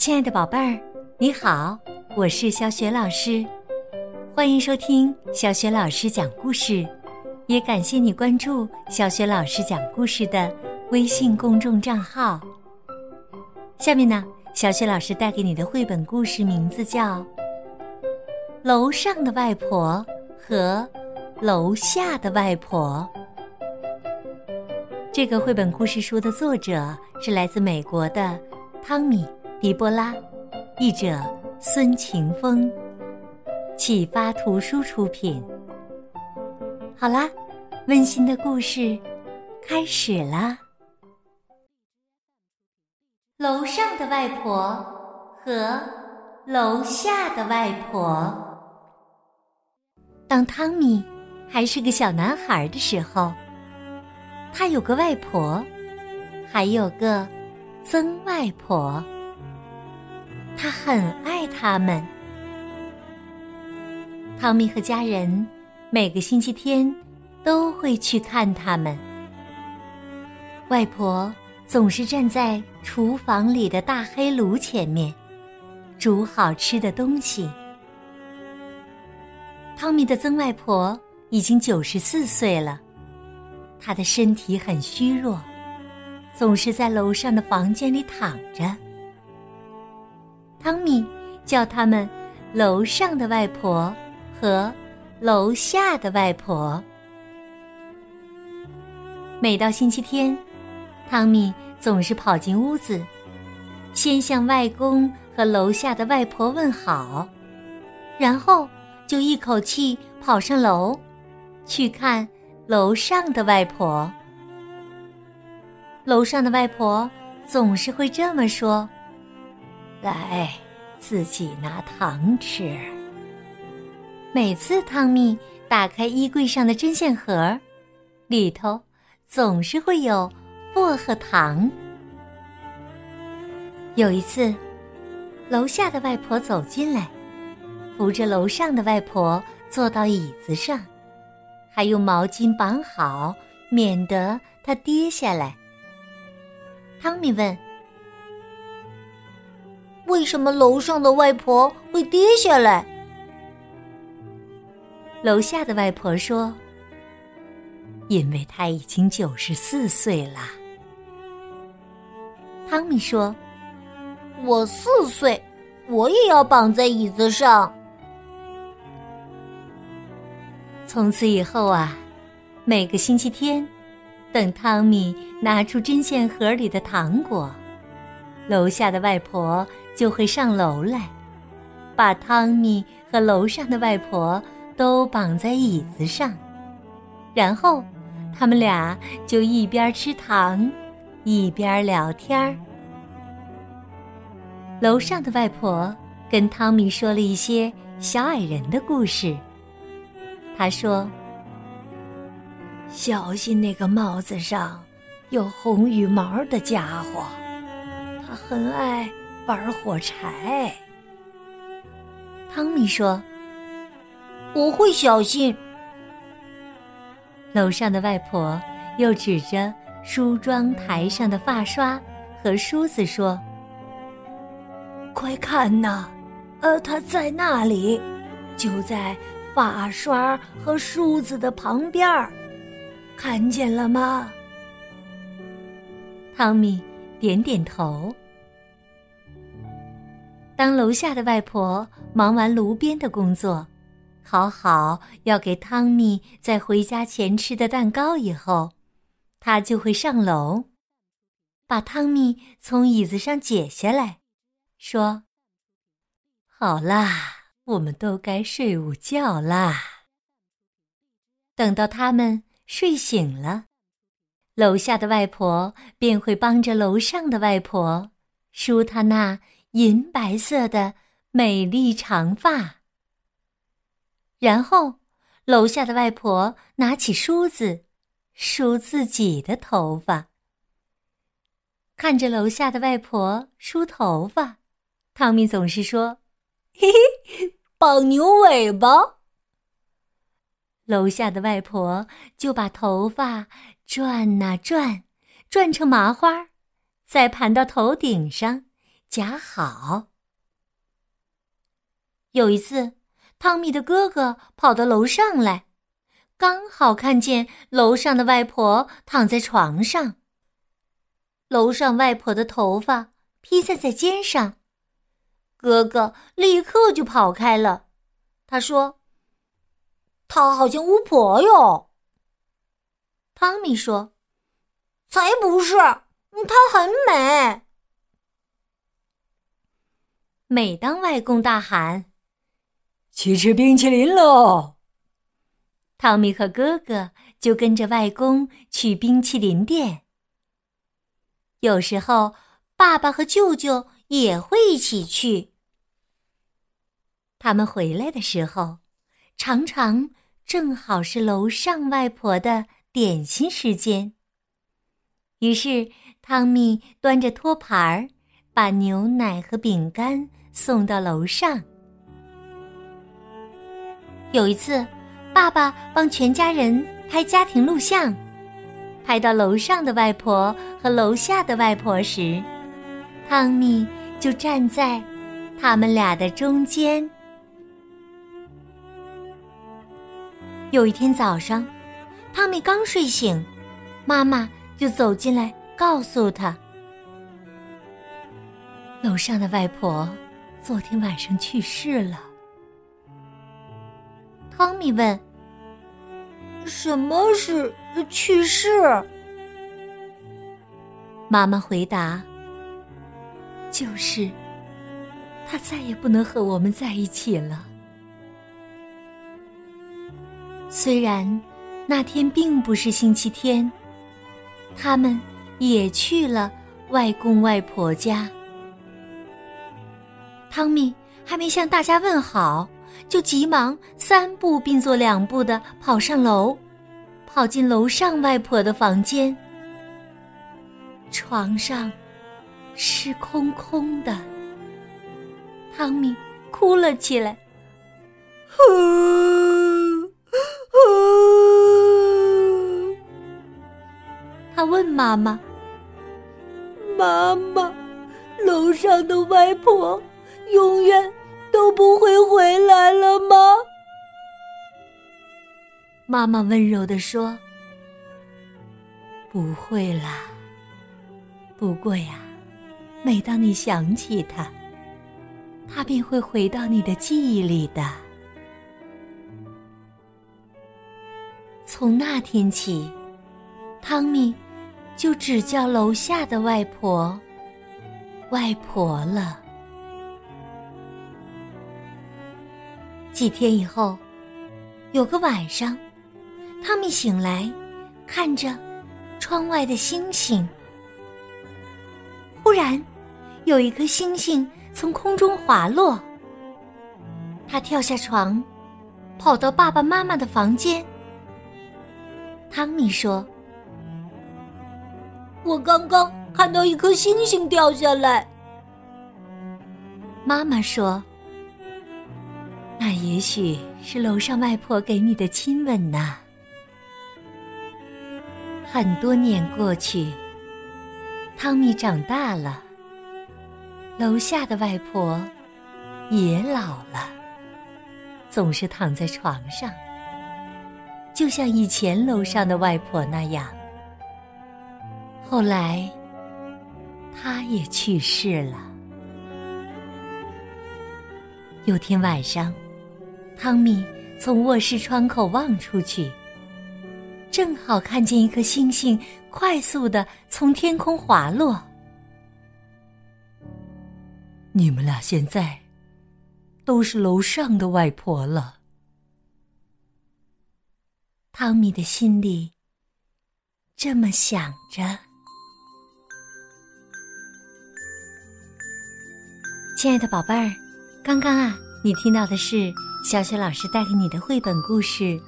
亲爱的宝贝儿，你好，我是小雪老师，欢迎收听小雪老师讲故事，也感谢你关注小雪老师讲故事的微信公众账号。下面呢，小雪老师带给你的绘本故事名字叫《楼上的外婆和楼下的外婆》。这个绘本故事书的作者是来自美国的汤米。迪波拉，译者孙晴风，启发图书出品。好啦，温馨的故事开始啦。楼上的外婆和楼下的外婆。当汤米还是个小男孩的时候，他有个外婆，还有个曾外婆。他很爱他们。汤米和家人每个星期天都会去看他们。外婆总是站在厨房里的大黑炉前面，煮好吃的东西。汤米的曾外婆已经九十四岁了，她的身体很虚弱，总是在楼上的房间里躺着。汤米叫他们“楼上的外婆”和“楼下的外婆”。每到星期天，汤米总是跑进屋子，先向外公和楼下的外婆问好，然后就一口气跑上楼，去看楼上的外婆。楼上的外婆总是会这么说。来，自己拿糖吃。每次汤米打开衣柜上的针线盒，里头总是会有薄荷糖。有一次，楼下的外婆走进来，扶着楼上的外婆坐到椅子上，还用毛巾绑好，免得她跌下来。汤米问。为什么楼上的外婆会跌下来？楼下的外婆说：“因为她已经九十四岁了。”汤米说：“我四岁，我也要绑在椅子上。”从此以后啊，每个星期天，等汤米拿出针线盒里的糖果，楼下的外婆。就会上楼来，把汤米和楼上的外婆都绑在椅子上，然后他们俩就一边吃糖，一边聊天儿。楼上的外婆跟汤米说了一些小矮人的故事。他说：“小心那个帽子上有红羽毛的家伙，他很爱。”玩火柴，汤米说：“我会小心。”楼上的外婆又指着梳妆台上的发刷和梳子说：“快看呐，呃，它在那里，就在发刷和梳子的旁边儿，看见了吗？”汤米点点头。当楼下的外婆忙完炉边的工作，烤好要给汤米在回家前吃的蛋糕以后，她就会上楼，把汤米从椅子上解下来，说：“好啦，我们都该睡午觉啦。”等到他们睡醒了，楼下的外婆便会帮着楼上的外婆梳她那。银白色的美丽长发。然后，楼下的外婆拿起梳子，梳自己的头发。看着楼下的外婆梳头发，汤米总是说：“嘿嘿，绑牛尾巴。”楼下的外婆就把头发转呐转，转成麻花，再盘到头顶上。假好。有一次，汤米的哥哥跑到楼上来，刚好看见楼上的外婆躺在床上。楼上外婆的头发披散在肩上，哥哥立刻就跑开了。他说：“她好像巫婆哟。”汤米说：“才不是，她很美。”每当外公大喊。去吃冰淇淋喽！汤米和哥哥就跟着外公去冰淇淋店。有时候，爸爸和舅舅也会一起去。他们回来的时候，常常正好是楼上外婆的点心时间。于是，汤米端着托盘儿，把牛奶和饼干送到楼上。有一次，爸爸帮全家人拍家庭录像，拍到楼上的外婆和楼下的外婆时，汤米就站在他们俩的中间。有一天早上，汤米刚睡醒，妈妈就走进来告诉他：“楼上的外婆昨天晚上去世了。”汤米问：“什么是去世？”妈妈回答：“就是他再也不能和我们在一起了。虽然那天并不是星期天，他们也去了外公外婆家。汤米还没向大家问好。”就急忙三步并作两步的跑上楼，跑进楼上外婆的房间。床上是空空的，汤米哭了起来。他问妈妈：“妈妈，楼上的外婆永远……”都不会回来了吗？妈妈温柔的说：“不会啦。不过呀，每当你想起他，他便会回到你的记忆里的。”从那天起，汤米就只叫楼下的外婆“外婆”了。几天以后，有个晚上，汤米醒来，看着窗外的星星。忽然，有一颗星星从空中滑落。他跳下床，跑到爸爸妈妈的房间。汤米说：“我刚刚看到一颗星星掉下来。”妈妈说。那也许是楼上外婆给你的亲吻呢。很多年过去，汤米长大了，楼下的外婆也老了，总是躺在床上，就像以前楼上的外婆那样。后来，她也去世了。有天晚上。汤米从卧室窗口望出去，正好看见一颗星星快速的从天空滑落。你们俩现在都是楼上的外婆了。汤米的心里这么想着。亲爱的宝贝儿，刚刚啊，你听到的是。小雪老师带给你的绘本故事《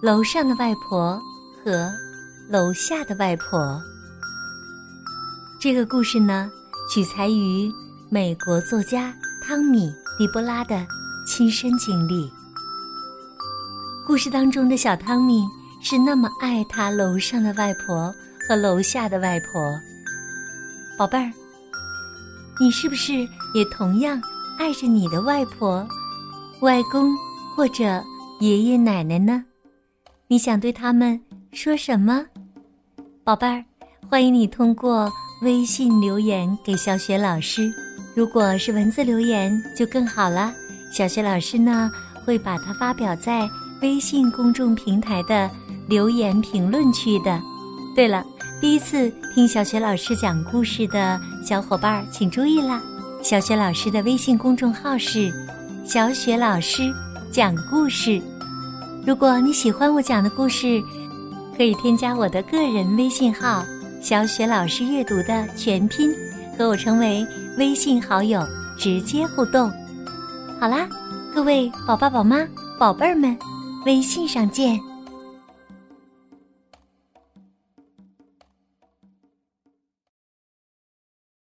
楼上的外婆和楼下的外婆》。这个故事呢，取材于美国作家汤米·迪波拉的亲身经历。故事当中的小汤米是那么爱他楼上的外婆和楼下的外婆。宝贝儿，你是不是也同样爱着你的外婆、外公或者爷爷奶奶呢？你想对他们说什么，宝贝儿？欢迎你通过微信留言给小雪老师。如果是文字留言就更好了，小雪老师呢会把它发表在微信公众平台的留言评论区的。对了。第一次听小雪老师讲故事的小伙伴，请注意啦！小雪老师的微信公众号是“小雪老师讲故事”。如果你喜欢我讲的故事，可以添加我的个人微信号“小雪老师阅读”的全拼，和我成为微信好友，直接互动。好啦，各位宝爸宝妈、宝贝儿们，微信上见。